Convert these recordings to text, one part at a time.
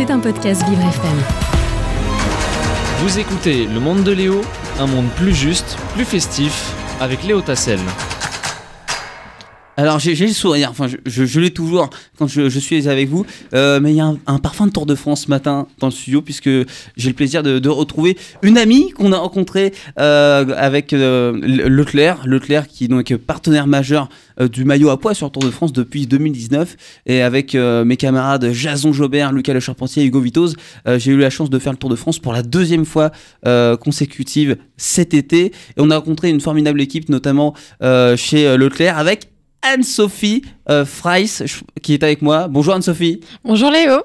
C'est un podcast Vivre FM. Vous écoutez Le Monde de Léo, un monde plus juste, plus festif, avec Léo Tassel. Alors j'ai le sourire, enfin je, l'ai toujours quand je, suis avec vous, Euh, mais il y a un, parfum de Tour de France ce matin dans le studio puisque j'ai le plaisir de, retrouver une amie qu'on a rencontrée euh, avec euh, Le- Leclerc, Leclerc qui est donc partenaire majeur du maillot à poids sur Tour de France depuis 2019 et avec mes camarades Jason Jobert, Lucas Le Charpentier et Hugo Vitoz, j'ai eu la chance de faire le Tour de France pour la deuxième fois consécutive cet été. Et on a rencontré une formidable équipe notamment chez Leclerc avec Anne-Sophie euh, qui est avec moi. Bonjour Anne-Sophie. Bonjour Léo.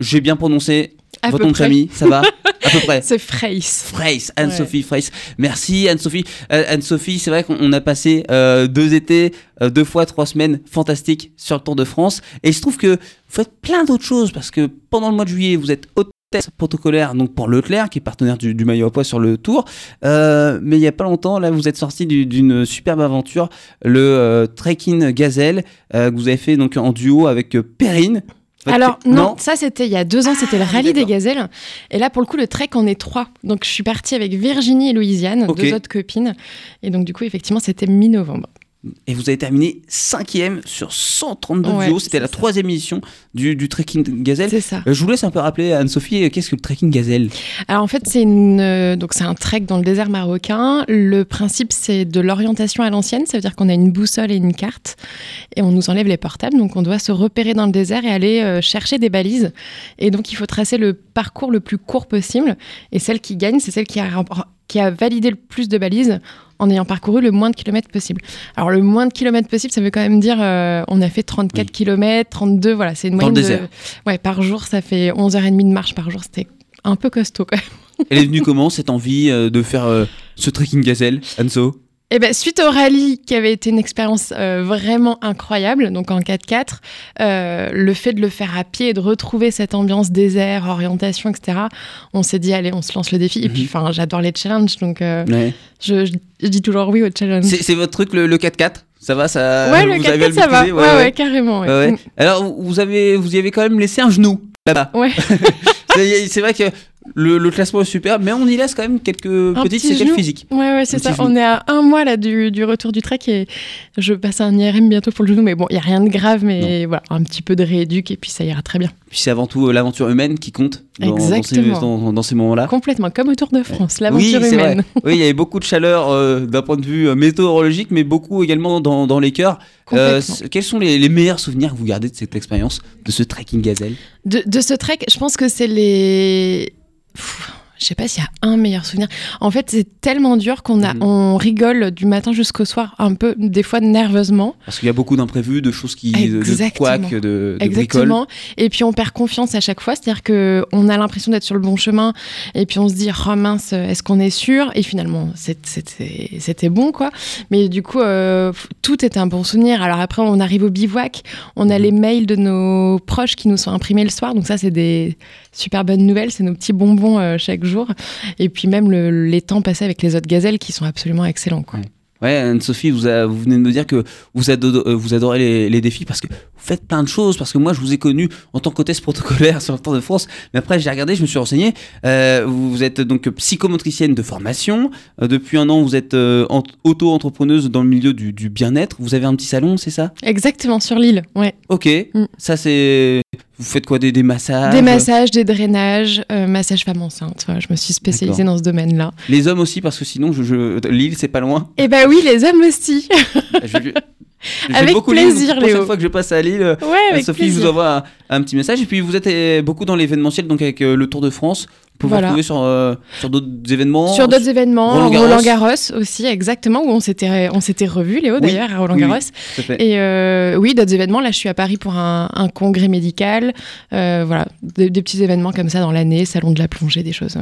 J'ai bien prononcé À votre nom de famille, ça va À peu près. C'est Freys. Freiss, Anne-Sophie Freiss. Merci Anne-Sophie. Euh, Anne-Sophie, c'est vrai qu'on on a passé euh, deux étés, euh, deux fois trois semaines fantastiques sur le Tour de France. Et il se trouve que vous faites plein d'autres choses parce que pendant le mois de juillet, vous êtes hôtesse protocolaire donc pour Leclerc, qui est partenaire du, du maillot à poids sur le Tour. Euh, mais il y a pas longtemps, là, vous êtes sorti du- d'une superbe aventure, le euh, Trekking Gazelle, euh, que vous avez fait donc en duo avec Perrine. Alors non, ça c'était il y a deux ans, c'était le Ah, rallye des gazelles. Et là pour le coup le trek on est trois. Donc je suis partie avec Virginie et Louisiane, Ok. deux autres copines. Et donc du coup effectivement c'était mi-novembre. Et vous avez terminé cinquième sur 132 Ouais, duos. C'était la troisième édition du, du Trekking Gazelle. C'est ça. Euh, Je vous laisse un peu rappeler, Anne-Sophie, euh, qu'est-ce que le Trekking Gazelle? Alors en fait c'est une euh, donc c'est un trek dans le désert marocain. Le principe c'est de l'orientation à l'ancienne, ça veut dire qu'on a une boussole et une carte et on nous enlève les portables, donc on doit se repérer dans le désert et aller chercher des balises. Et donc il faut tracer le parcours le plus court possible. Et celle qui gagne, c'est celle qui a qui a validé le plus de balises en ayant parcouru le moins de kilomètres possible. Alors le moins de kilomètres possible, ça veut quand même dire euh, on a fait 34 Oui. kilomètres, 32, voilà, c'est une Dans le moyenne de désert. ouais, par jour, ça fait 11h30 de marche par jour, c'était un peu costaud quand même. Elle est venue comment, cette envie euh, de faire euh, ce Trekking Gazelle, Anso? Et ben suite au rallye qui avait été une expérience euh, vraiment incroyable, donc en 4x4, euh, le fait de le faire à pied et de retrouver cette ambiance désert, orientation, etc. On s'est dit allez, on se lance le défi. Et puis Mhm. enfin, j'adore les challenges, donc euh, Ouais. je, je- je dis toujours oui aux challenges. C'est votre truc, le, le 4x4 Ça va ça, Ouais, le vous arrivez à 4x4 ça va. Ouais, ouais, carrément. Mm. Alors, vous- avez, vous y avez quand même laissé un genou là-bas. Ouais. C'est vrai que le, le classement est super, mais on y laisse quand même quelques petites petit séquelles physiques. Ouais, ouais, c'est Un ça. genou. On est à un mois là du, du retour du trek et je passe un IRM bientôt pour le genou. Mais bon, il n'y a rien de grave, mais voilà, un petit peu de rééduque et puis ça ira très bien. Puis c'est avant tout euh, l'aventure humaine qui compte dans, dans ces, Exactement. dans- dans ces moments-là. Complètement, comme au Tour de France, Oui, l'aventure vrai. humaine. Oui, il y avait beaucoup de chaleur euh, d'un point de vue euh, météorologique, mais beaucoup également dans, dans les cœurs. Euh, quels sont les, les meilleurs souvenirs que vous gardez de cette expérience, de ce trekking gazelle? De, de ce trek, je pense que c'est les. Pff, je sais pas s'il y a un meilleur souvenir. En fait, c'est tellement dur qu'on a, Mhm. on rigole du matin jusqu'au soir, un peu, des fois nerveusement. Parce qu'il y a beaucoup d'imprévus, de choses qui. de- de Exactement. couacs, de, de. Exactement. Et puis on perd confiance à chaque fois, c'est-à-dire que on a l'impression d'être sur le bon chemin, et puis on se dit oh mince, est-ce qu'on est sûr? Et finalement, c'était bon quoi. Mais du coup, euh, tout était un bon souvenir. Alors après, on arrive au bivouac, on a Mhm. les mails de nos proches qui nous sont imprimés le soir, donc ça c'est des super bonnes nouvelles, c'est nos petits bonbons euh, chaque jour. Et puis même le- les temps passés avec les autres gazelles qui sont absolument excellents quoi. Ouais, Anne-Sophie, vous, a- vous venez de me dire que vous, euh, vous adorez les, les défis parce que vous faites plein de choses. Parce que moi, je vous ai connu en tant qu'hôtesse protocolaire sur le Tour de France. Mais après, j'ai regardé, je me suis renseigné. Euh, vous, êtes donc psychomotricienne de formation. Euh, depuis un an, vous êtes euh, ent- auto-entrepreneuse dans le milieu du, du bien-être. Vous avez un petit salon, c'est ça? Exactement sur l'île, ouais. Ok. Mm. Ça, c'est. Vous faites quoi Des, des massages Des massages, des drainages, euh, massage femme enceinte. Voilà, je me suis spécialisée dans ce domaine-là. Les hommes aussi, parce que sinon, je, je- l'île, c'est pas loin. Eh ben oui, les hommes aussi. Je- je- Avec beaucoup Lille, plaisir, La prochaine Léo. fois que je passe à Lille, Ouais, avec Sophie, plaisir. je vous envoie un, un petit message. Et puis, vous êtes euh, beaucoup dans l'événementiel, donc avec euh, le Tour de France. Pouvez Voilà. vous retrouver sur, euh, sur d'autres événements. Sur d'autres événements. Roland Garros aussi, exactement, où on s'était on s'était revus, Léo, Oui, d'ailleurs, à Roland Garros. Et euh, oui, d'autres événements. Là, je suis à Paris pour un, un congrès médical. Euh, voilà, des, des petits événements comme ça dans l'année, salon de la plongée, des choses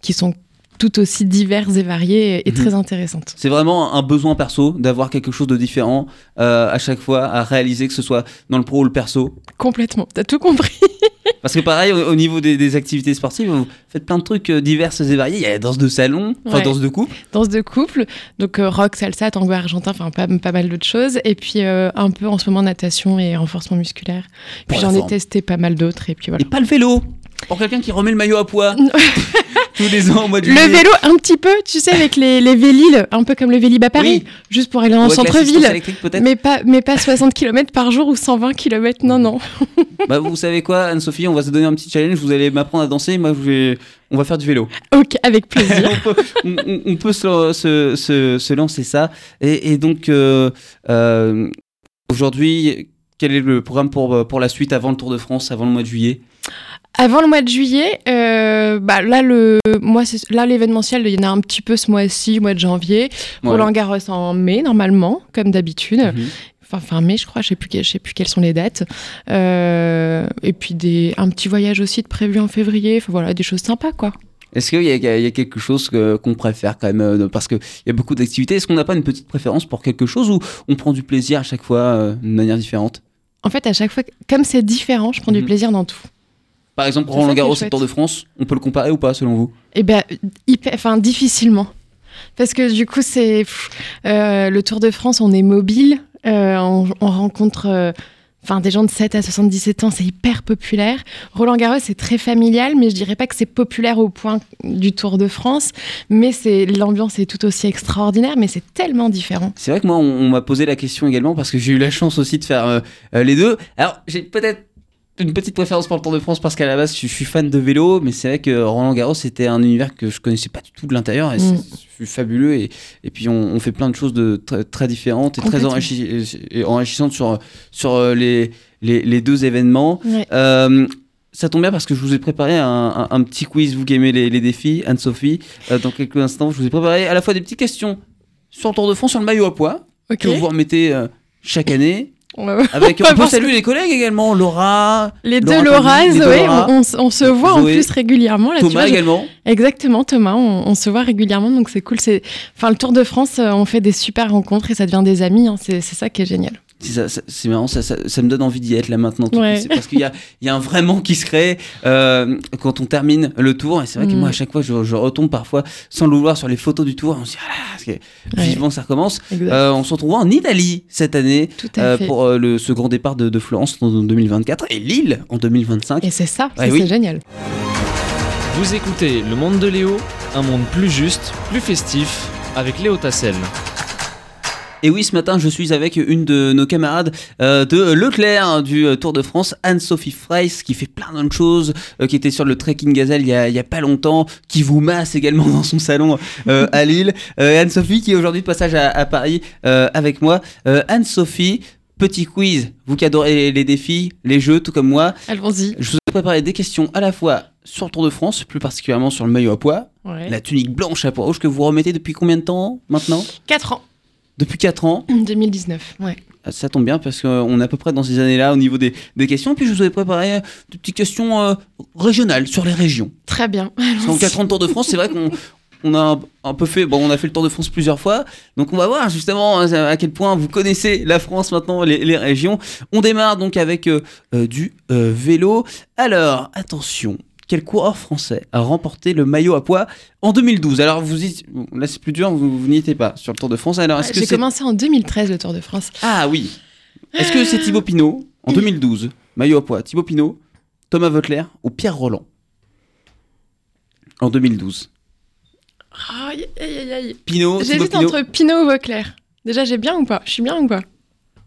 qui sont tout aussi diverses et variées et, Mhm. très intéressantes. C'est vraiment un besoin perso d'avoir quelque chose de différent euh, à chaque fois à réaliser, que ce soit dans le pro ou le perso. Complètement, t'as tout compris. Parce que pareil, au, au niveau des, des activités sportives, vous faites plein de trucs euh, divers et variés. Il y a la danse de salon, enfin Ouais. danse de couple. Danse de couple, donc euh, rock, salsa, tango argentin, enfin pas, pas mal d'autres choses. Et puis euh, un peu en ce moment natation et renforcement musculaire. Puis j'en ai testé pas mal d'autres. Et puis voilà. Et pas le vélo. Pour quelqu'un qui remet le maillot à poids tous les ans au mois de juillet. Le vélo, un petit peu, tu sais, avec les, les un peu comme le Vélib à Paris, Oui. juste pour aller en centre-ville. Mais pas, mais pas 60 km par jour ou 120 km, non, non. Bah, vous savez quoi, Anne-Sophie, on va se donner un petit challenge. Vous allez m'apprendre à danser. Moi, je vais... on va faire du vélo. Ok, avec plaisir. on peut, on- on- on peut se, se- se- se lancer ça. Et, et donc, euh, euh, aujourd'hui, quel est le programme pour, pour la suite avant le Tour de France, avant le mois de juillet? Avant le mois de juillet, euh, bah là, le, moi, là, l'événementiel, il y en a un petit peu ce mois-ci, mois de janvier. Ouais. Roland Garros en mai, normalement, comme d'habitude. Mhm. Enfin, fin mai, je crois, je sais plus, que- je sais plus quelles sont les dates. Euh, et puis des, un petit voyage aussi de prévu en février. Enfin, voilà, des choses sympas, quoi. Est-ce qu'il y, a- il y a quelque chose qu'on préfère quand même euh, Parce qu'il y a beaucoup d'activités. Est-ce qu'on n'a pas une petite préférence pour quelque chose ou on prend du plaisir à chaque fois euh, de manière différente? En fait, à chaque fois, comme c'est différent, je prends du Mhm. plaisir dans tout. Par exemple, Roland Garros et le Tour de France, on peut le comparer ou pas selon vous? Eh ben, hyper, enfin, difficilement. Parce que du coup, c'est euh, le Tour de France, on est mobile, euh, on, on rencontre euh, enfin, des gens de 7 à 77 ans, c'est hyper populaire. Roland Garros, c'est très familial, mais je dirais pas que c'est populaire au point du Tour de France, mais c'est l'ambiance est tout aussi extraordinaire, mais c'est tellement différent. C'est vrai que moi, on, on m'a posé la question également parce que j'ai eu la chance aussi de faire euh, les deux. Alors, j'ai peut-être une petite préférence pour le Tour de France parce qu'à la base, je, suis fan de vélo, mais c'est vrai que Roland Garros, c'était un univers que je connaissais pas du tout de l'intérieur et Mm. c'est c'est fabuleux. Et, et puis, on, on fait plein de choses de très, très différentes et très Complètement. enrichi- et enrichissantes sur, sur euh, les, les, les deux événements. Ouais. Euh, ça tombe bien parce que je vous ai préparé un, un- un petit quiz, vous qui aimez les, les défis, Anne-Sophie. Euh, dans quelques instants, je vous ai préparé à la fois des petites questions sur le Tour de France, sur le maillot à poids, que vous remettez euh, chaque année. Avec, On peut saluer les collègues également, Laura, Les Laura deux Lauras, Laura. on, on se voit en plus régulièrement. Là, tu Thomas vois, également. Exactement, Thomas, on, on se voit régulièrement, donc c'est cool. Enfin, le Tour de France, euh, on fait des super rencontres et ça devient des amis. hein, c'est, c'est ça qui est génial. C'est ça- ça- c'est marrant, ça, ça- ça me donne envie d'y être là maintenant. tout Ouais. parce qu'il y a, il y a un vrai manque qui se crée euh, quand on termine le tour. Et c'est vrai que Mm. moi, à chaque fois, je, je retombe parfois sans le vouloir sur les photos du tour. On se dit, ah là, que Ouais. vivement ça recommence. Euh, on se retrouve en Italie cette année euh, pour euh, le, ce grand départ de, de Florence en 2024 et Lille en 2025. Et c'est ça, Ouais, ça, oui. c'est génial. Vous écoutez Le Monde de Léo, un monde plus juste, plus festif, avec Léo Tassel. Et oui, ce matin, je suis avec une de nos camarades euh, de Leclerc hein, du euh, Tour de France, Anne-Sophie Freiss, qui fait plein d'autres choses, euh, qui était sur le Trekking Gazelle il y, a, il y a pas longtemps, qui vous masse également dans son salon euh, à Lille. Euh, Anne-Sophie qui est aujourd'hui de passage à, à Paris euh, avec moi. Euh, Anne-Sophie, petit quiz, vous qui adorez les, les défis, les jeux, tout comme moi, Allons-y. je vous ai préparé des questions à la fois sur le Tour de France, plus particulièrement sur le maillot à poids, Ouais. la tunique blanche à poids rouge que vous remettez depuis combien de temps maintenant? 4 ans. Depuis 4 ans. 2019, ouais. Ah, Ça tombe bien parce qu'on est à peu près dans ces années-là au niveau des, des questions. Puis je vous ai préparé euh, des petites questions euh, régionales sur les régions. Très bien. Qu'en 4 ans de Tour de France, c'est vrai qu'on on a un, peu fait, bon, on a fait le Tour de France plusieurs fois, donc on va voir justement hein, à quel point vous connaissez la France maintenant, les, les régions. On démarre donc avec euh, euh, du euh, vélo. Alors, attention, quel coureur français a remporté le maillot à poids en 2012 Alors, vous y, là c'est plus dur, vous, vous n'y étiez pas sur le Tour de France. Alors, est-ce que J'ai commencé en 2013 le Tour de France. ah oui. Est-ce que c'est Thibaut Pinot en 2012 Maillot à poids. Thibaut Pinot, Thomas Voeckler ou Pierre Roland? En 2012. Aïe, aïe, aïe, aïe. Pinot, J'hésite entre Pinot ou Vauclair. Déjà, j'ai bien ou pas? Je suis bien ou pas?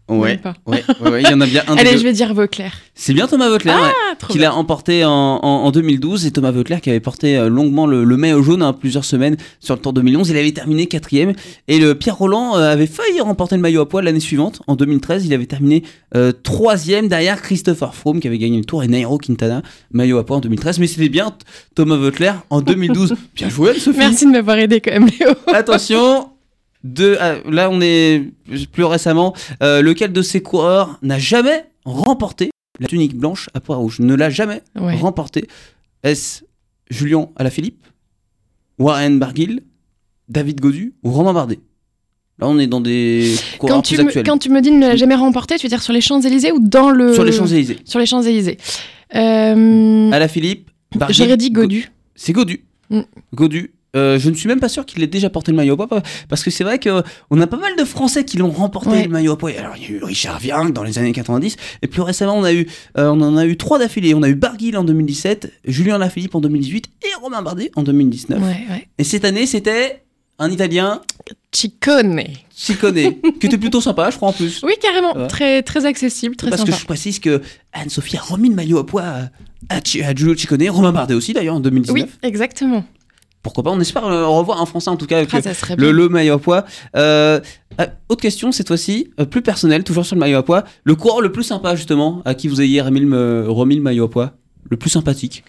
Ouais. Même pas. Ouais, ouais, ouais, il y en a bien un Allez, deux. je vais dire Vauclair. C'est bien Thomas Voeckler, ouais, Ah, qui l'a emporté en, en- en 2012 et Thomas Voeckler qui avait porté euh, longuement le, le maillot jaune hein, plusieurs semaines sur le Tour 2011. Il avait terminé quatrième et le Pierre Roland euh, avait failli remporter le maillot à poids l'année suivante. En 2013, il avait terminé euh, troisième derrière Christopher Froome qui avait gagné le Tour et Nairo Quintana maillot à poids en 2013. Mais c'était bien Thomas Voeckler en 2012. bien joué Sophie. Merci de m'avoir aidé quand même, Léo. Attention. De, ah, là, on est plus récemment. Euh, lequel de ces coureurs n'a jamais remporté la tunique blanche à poids rouge? Ne l'a jamais Ouais. remporté. Est-ce Julien Alaphilippe, Warren Barguil, David Godu ou Romain Bardet? Là, on est dans des coureurs Quand tu, plus me, actuels. quand tu me dis ne l'a jamais remporté, tu veux dire sur les Champs-Élysées ou dans le. Sur les Champs-Élysées. Sur les Champs-Élysées. Euh, Alaphilippe, Barguil. J'aurais dit Go- Godu. C'est Godu. Mm. Godu euh, je ne suis même pas sûr qu'il ait déjà porté le maillot à poids, parce que c'est vrai qu'on a pas mal de Français qui l'ont remporté Ouais. le maillot à poids. Alors il y a eu Richard Virenque dans les années 90, et plus récemment on a eu, euh, on en a eu trois d'affilée. On a eu Barguil en 2017, Julien Lafilippe en 2018 et Romain Bardet en 2019. Ouais, ouais. Et cette année c'était un Italien, Ciccone. Ciccone, qui était plutôt sympa, je crois en plus. Oui, carrément. Ouais. Très, très accessible, très Parce sympa. que je précise que Anne-Sophie a remis le maillot à poids à, à Giulio Ciccone, Romain Bardet aussi d'ailleurs en 2019. Oui, exactement. Pourquoi pas On espère euh, revoir un Français en tout cas avec Ah, le- serait le, le maillot à poids. Euh, euh, autre question cette fois-ci, plus personnelle, toujours sur le maillot à poids. Le coureur le plus sympa justement, à qui vous ayez remis le, remis le maillot à poids, le plus sympathique?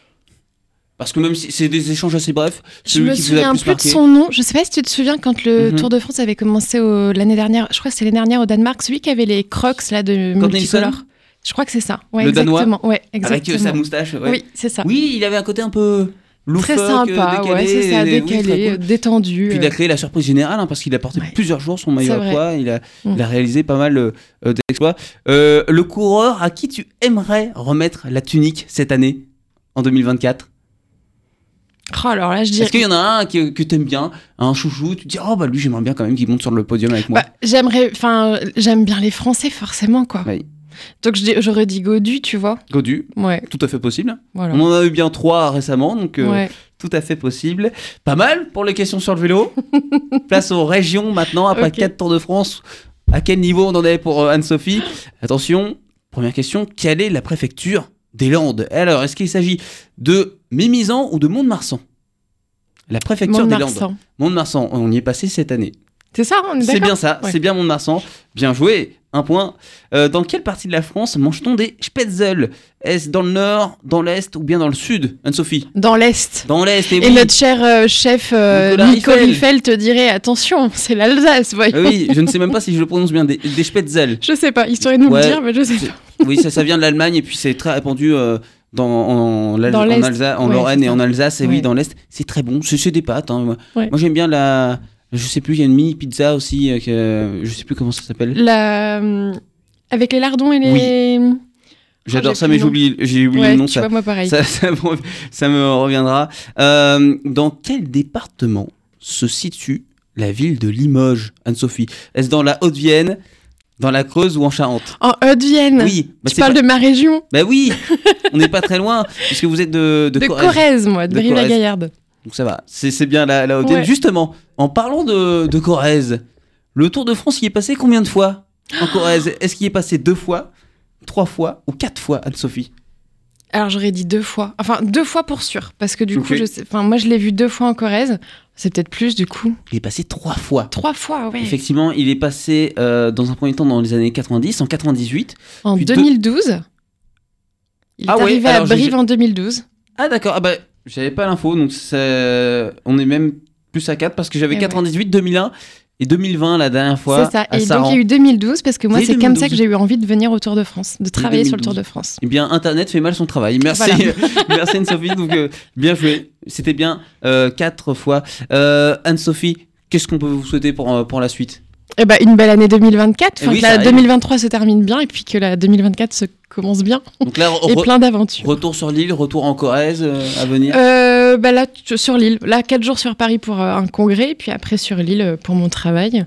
Parce que même si c'est des échanges assez brefs, Je celui me qui vous a souviens le plus plus de son nom. Je sais pas si tu te souviens quand le Mhm. Tour de France avait commencé l'année dernière. Je crois que c'était l'année dernière au Danemark. Celui qui avait les crocs là de multicolores. Je crois que c'est ça. Ouais, Le Danois exactement. Avec exactement. euh, sa moustache. ouais. Oui, c'est ça. Oui, il avait un côté un peu loufoque, Très sympa. décalé, ouais, c'est ça, et- oui, décalé, cool. détendu. Puis il a euh. créé la surprise générale hein, parce qu'il a porté Ouais. plusieurs jours son maillot à poids. Il a, Mm. il a réalisé pas mal euh, d'exploits. Euh, le coureur à qui tu aimerais remettre la tunique cette année, en 2024 Oh, alors là, je dirais. Est-ce qu'il y en a un que, que t'aimes bien, un chouchou, tu te dis oh bah lui j'aimerais bien quand même qu'il monte sur le podium avec moi. Bah, j'aimerais, enfin, j'aime bien les Français forcément quoi. Oui. Donc j'aurais dit Godu, tu vois. Godu, Ouais, tout à fait possible. voilà. On en a eu bien trois récemment, donc euh, Ouais. tout à fait possible. Pas mal pour les questions sur le vélo. Place aux régions maintenant, après quatre Tours de France. À quel niveau on en est pour euh, Anne-Sophie? Attention, première question, quelle est la préfecture des Landes? Alors, est-ce qu'il s'agit de Mimizan ou de Mont-de-Marsan? La préfecture des Landes. Mont-de-Marsan. On y est passé cette année. C'est ça, on est C'est bien ça, Ouais. c'est bien Mont-de-Marsan. Bien joué, un point. Euh, dans quelle partie de la France mange-t-on des spätzle? Est-ce dans le nord, dans l'est ou bien dans le sud? Anne-Sophie Dans l'Est. Dans l'est, et, Et oui. notre cher euh, chef euh, Nicolas Riffel. Te dirait attention, c'est l'Alsace, voyons. Ah oui, je ne sais même pas si je le prononce bien, des, des spätzle. Je sais pas, il saurait nous Ouais. le dire, mais je sais pas. Oui, ça, ça vient de l'Allemagne et puis c'est très répandu euh, dans, en, Dans en, l'Est. Alsace, en Ouais, Lorraine et en Alsace. Et oui, dans l'Est, c'est très bon. C'est des pâtes. hein. Ouais. Moi, j'aime bien la. Je sais plus, il y a une mini pizza aussi. euh, que, je sais plus comment ça s'appelle. La... euh, Avec les lardons et les. J'adore j'ai ça, plus mais j'ai oublié, j'ai oublié ouais, le nom. tu Ça, vois, moi pareil. ça, ça me, ça me reviendra. Euh, dans quel département se situe la ville de Limoges, Anne-Sophie? Est-ce dans la Haute-Vienne, dans la Creuse ou en Charente? En Haute-Vienne. Oui, bah, tu parles pas- de ma région Bah oui, on n'est pas très loin, puisque vous êtes de, de, De, Corrèze. Corrèze, moi, de, De Brive-la-Gaillarde. Donc ça va, c'est bien la, la. Ouais. Justement, en parlant de, de Corrèze, le Tour de France y est passé combien de fois en Corrèze? Est-ce qu'il est passé deux fois, trois fois ou quatre fois, Anne-Sophie? Alors j'aurais dit deux fois. Enfin, deux fois pour sûr. Parce que du coup, je sais... enfin, moi je l'ai vu deux fois en Corrèze. C'est peut-être plus du coup. Il est passé trois fois. Trois fois, ouais. Effectivement, il est passé euh, dans un premier temps dans les années 90, en 98. En Puis deux- 2012. Il Ah est ouais, arrivé à Brive en 2012. Ah d'accord, ah bah, j'avais pas l'info, donc c'est- on est même plus à 4 parce que j'avais Eh ouais. 98, 2001 et 2020 la dernière fois. C'est ça. Et donc il y a eu 2012 parce que moi Oui, c'est comme ça 2012. que j'ai eu envie de venir au Tour de France, de travailler sur le Tour 2012. de France. Eh bien, Internet fait mal son travail. Merci, Voilà. merci Anne-Sophie. Donc, euh, bien joué. C'était bien euh, quatre fois. Euh, Anne-Sophie, qu'est-ce qu'on peut vous souhaiter pour, euh, pour la suite? Eh ben une belle année 2024. Eh Enfin, oui, que la arrive. 2023 se termine bien et puis que la 2024 se commence bien Donc là, et plein d'aventures. retour sur l'île, retour en Corrèze euh, à venir. Euh, bah là, sur l'île. Là, quatre jours sur Paris pour euh, un congrès, et puis après sur l'île pour mon travail.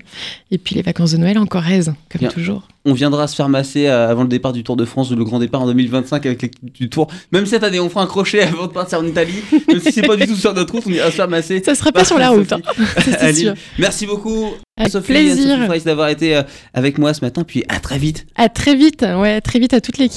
Et puis les vacances de Noël en Corrèze, comme Bien. toujours. On viendra se faire masser avant le départ du Tour de France, le grand départ en 2025 avec l'équipe du Tour. Même cette année, on fera un crochet avant de partir en Italie. Même si c'est pas du tout sur notre route, on ira se faire masser. Ça sera pas sur la route, hein. Ça, sûr. Merci beaucoup, Avec Sophie, plaisir. D'avoir été avec moi ce matin. Puis à très vite. À très vite, ouais, à très vite à toute l'équipe.